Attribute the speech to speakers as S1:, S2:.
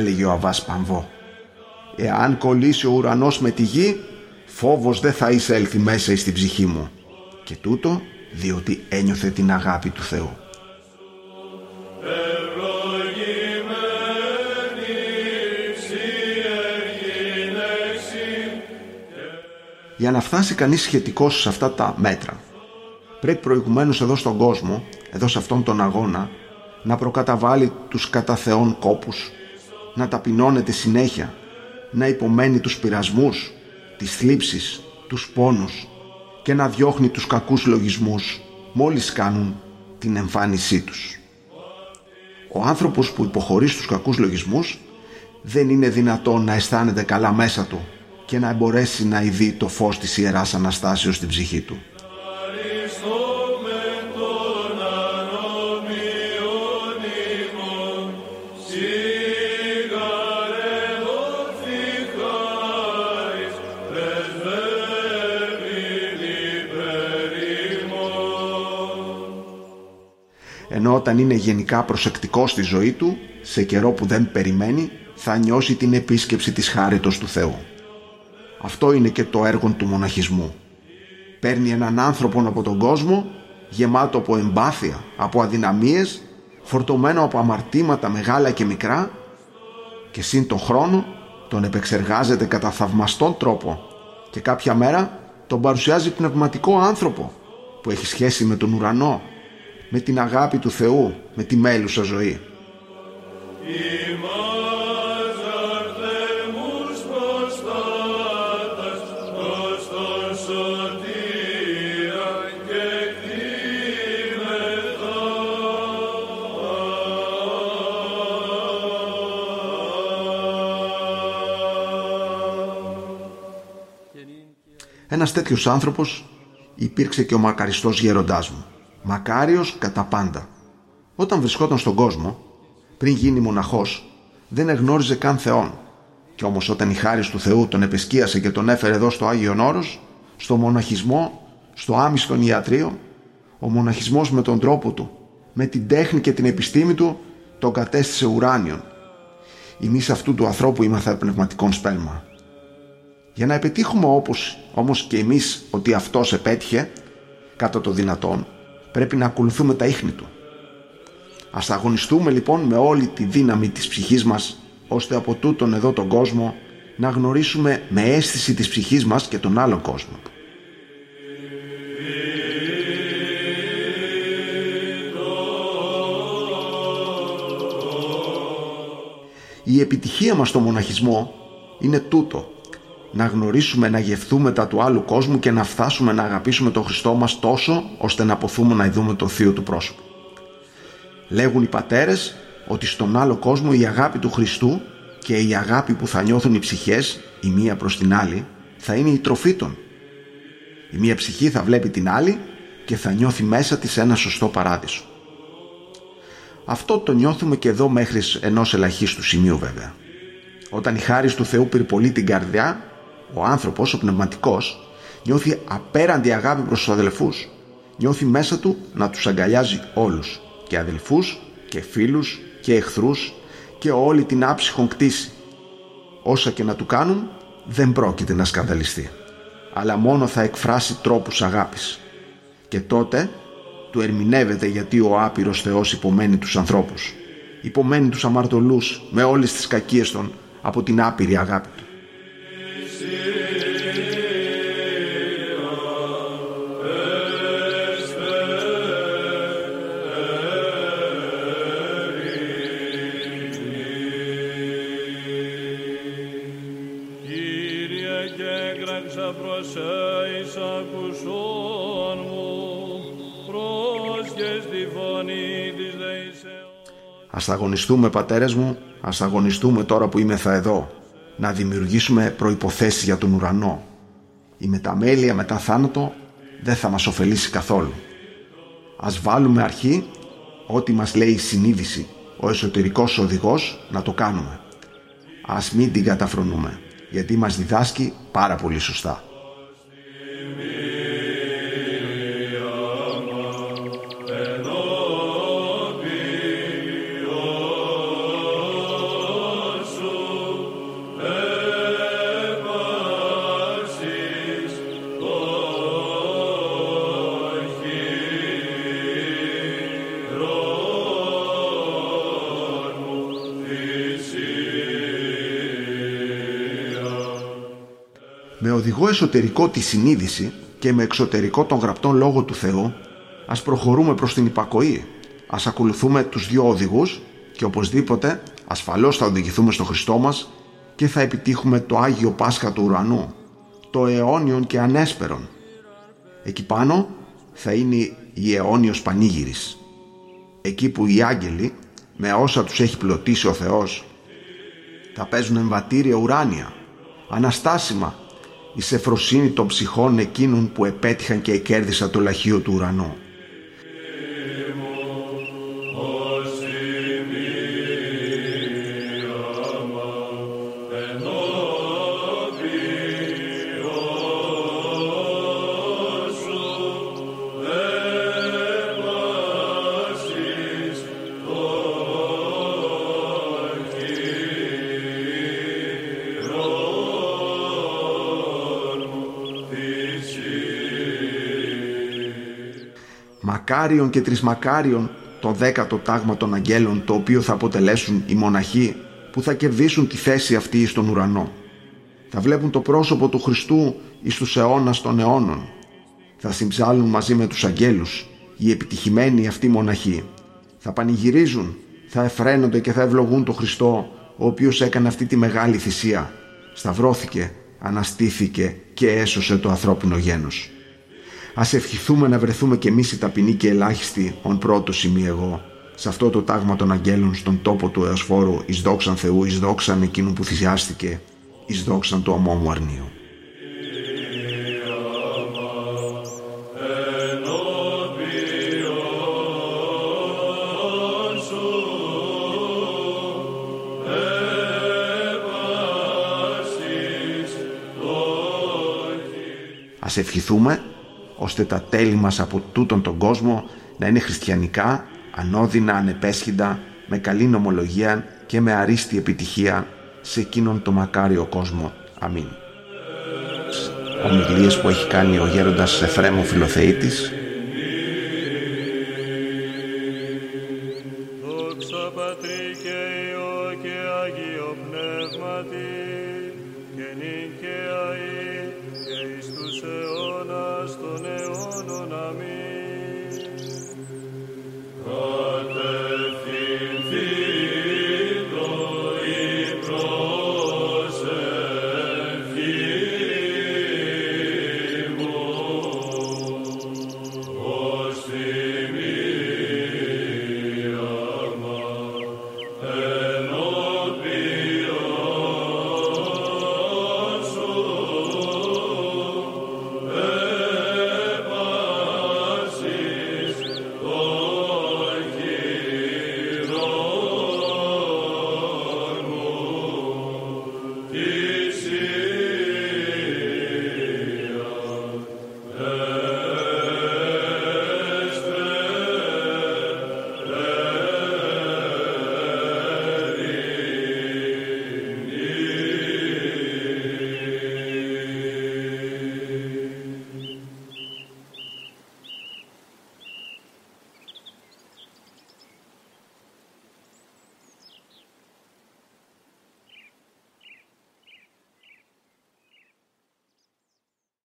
S1: έλεγε ο Αβάς Πανβό. Εάν κολλήσει ο ουρανός με τη γη, φόβος δεν θα εισέλθει μέσα στην ψυχή μου. Και τούτο διότι ένιωθε την αγάπη του Θεού. Για να φτάσει κανείς σχετικός σε αυτά τα μέτρα, πρέπει προηγουμένως εδώ στον κόσμο, εδώ σε αυτόν τον αγώνα, να προκαταβάλει τους κατά Θεόν κόπους, να ταπεινώνεται συνέχεια, να υπομένει τους πειρασμούς, τις θλίψεις, τους πόνους και να διώχνει τους κακούς λογισμούς μόλις κάνουν την εμφάνισή τους. Ο άνθρωπος που υποχωρείς στους κακούς λογισμούς δεν είναι δυνατόν να αισθάνεται καλά μέσα του και να μπορέσει να ειδεί το φως της Ιεράς Αναστάσεως στην ψυχή του. Ενώ όταν είναι γενικά προσεκτικός στη ζωή του, σε καιρό που δεν περιμένει, θα νιώσει την επίσκεψη της χάριτος του Θεού. Αυτό είναι και το έργο του μοναχισμού. Παίρνει έναν άνθρωπο από τον κόσμο, γεμάτο από εμπάθεια, από αδυναμίες, φορτωμένο από αμαρτήματα μεγάλα και μικρά και σύν το χρόνο τον επεξεργάζεται κατά θαυμαστόν τρόπο και κάποια μέρα τον παρουσιάζει πνευματικό άνθρωπο που έχει σχέση με τον ουρανό, με την αγάπη του Θεού, με τη μέλουσα ζωή. Ένας τέτοιος άνθρωπος υπήρξε και ο μακαριστός γέροντάς μου. Μακάριος κατά πάντα. Όταν βρισκόταν στον κόσμο, πριν γίνει μοναχός, δεν εγνώριζε καν Θεόν. Κι όμως όταν η χάρις του Θεού τον επεσκίασε και τον έφερε εδώ στο Άγιον Όρος, στο μοναχισμό, στο άμυστον ιατρείο, ο μοναχισμός με τον τρόπο του, με την τέχνη και την επιστήμη του, τον κατέστησε ουράνιον. Εμείς αυτού του ανθρώπου ήμαθα πνευματικών σπέλμα. Για να επιτύχουμε όπως όμως και εμείς ότι αυτός επέτυχε, κατά το δυνατόν, πρέπει να ακολουθούμε τα ίχνη του. Ας αγωνιστούμε λοιπόν με όλη τη δύναμη της ψυχής μας, ώστε από τούτον εδώ τον κόσμο να γνωρίσουμε με αίσθηση της ψυχής μας και τον άλλον κόσμο. Η επιτυχία μας στο μοναχισμό είναι τούτο να γνωρίσουμε να γευθούμε τα του άλλου κόσμου και να φτάσουμε να αγαπήσουμε τον Χριστό μας τόσο ώστε να αποθούμε να ειδούμε το θείο του πρόσωπο. Λέγουν οι πατέρες ότι στον άλλο κόσμο η αγάπη του Χριστού και η αγάπη που θα νιώθουν οι ψυχές η μία προς την άλλη θα είναι η τροφή των. Η μία ψυχή θα βλέπει την άλλη και θα νιώθει μέσα της ένα σωστό παράδεισο. Αυτό το νιώθουμε και εδώ μέχρι ενός ελαχίστου σημείου βέβαια. Όταν η χάρη του Θεού πυρπολεί την καρδιά ο άνθρωπος, ο πνευματικός, νιώθει απέραντη αγάπη προς τους αδελφούς. Νιώθει μέσα του να τους αγκαλιάζει όλους, και αδελφούς, και φίλους, και εχθρούς, και όλη την άψυχον κτήση. Όσα και να του κάνουν, δεν πρόκειται να σκανδαλιστεί, αλλά μόνο θα εκφράσει τρόπους αγάπης. Και τότε του ερμηνεύεται γιατί ο άπειρος Θεός υπομένει τους ανθρώπους. Υπομένει τους αμαρτωλούς με όλες τις κακίες των από την άπειρη αγάπη τους. Ας αγωνιστούμε πατέρες μου, ας αγωνιστούμε τώρα που είμαι θα εδώ, να δημιουργήσουμε προϋποθέσεις για τον ουρανό. Η μεταμέλεια μετά θάνατο δεν θα μας ωφελήσει καθόλου. Ας βάλουμε αρχή ό,τι μας λέει η συνείδηση, ο εσωτερικός οδηγός, να το κάνουμε. Ας μην την καταφρονούμε, γιατί μας διδάσκει πάρα πολύ σωστά. Οδηγό εσωτερικό τη συνείδηση και με εξωτερικό τον γραπτόν λόγο του Θεού, ας προχωρούμε προς την υπακοή. Ας ακολουθούμε τους δύο οδηγούς και οπωσδήποτε ασφαλώς θα οδηγηθούμε στο Χριστό μας και θα επιτύχουμε το Άγιο Πάσχα του ουρανού, το αιώνιον και ανέσπερον. Εκεί πάνω θα είναι η αιώνιος πανήγυρης. Εκεί που οι άγγελοι, με όσα τους έχει πλωτίσει ο Θεός, θα παίζουν εμβατήρια ουράνια, αναστάσιμα, η σεφροσύνη των ψυχών εκείνων που επέτυχαν και εκέρδισαν το λαχείο του ουρανού. Μακάριον και τρισμακάριον το δέκατο τάγμα των αγγέλων το οποίο θα αποτελέσουν οι μοναχοί που θα κερδίσουν τη θέση αυτή στον ουρανό. Θα βλέπουν το πρόσωπο του Χριστού εις τους αιώνας των αιώνων. Θα συμψάλουν μαζί με τους αγγέλους, οι επιτυχημένοι αυτοί μοναχοί. Θα πανηγυρίζουν, θα εφραίνονται και θα ευλογούν τον Χριστό, ο οποίος έκανε αυτή τη μεγάλη θυσία. Σταυρώθηκε, αναστήθηκε και έσωσε το ανθρώπινο γένος. Ας ευχηθούμε να βρεθούμε κι εμείς οι ταπεινοί και ελάχιστοι, ον πρώτο σημείο εγώ, σε αυτό το τάγμα των αγγέλων στον τόπο του Εωσφόρου, εις δόξαν Θεού, εις δόξαν εκείνου που θυσιάστηκε, εις δόξαν του αμόμου αρνίου. Ας ευχηθούμε ώστε τα τέλη μας από τούτον τον κόσμο να είναι χριστιανικά, ανώδυνα, ανεπέσχυντα, με καλή νομολογία και με αρίστη επιτυχία σε εκείνον το μακάριο κόσμο. Αμήν. Ομιλίες που έχει κάνει ο γέροντας Εφρέμου Φιλοθεήτης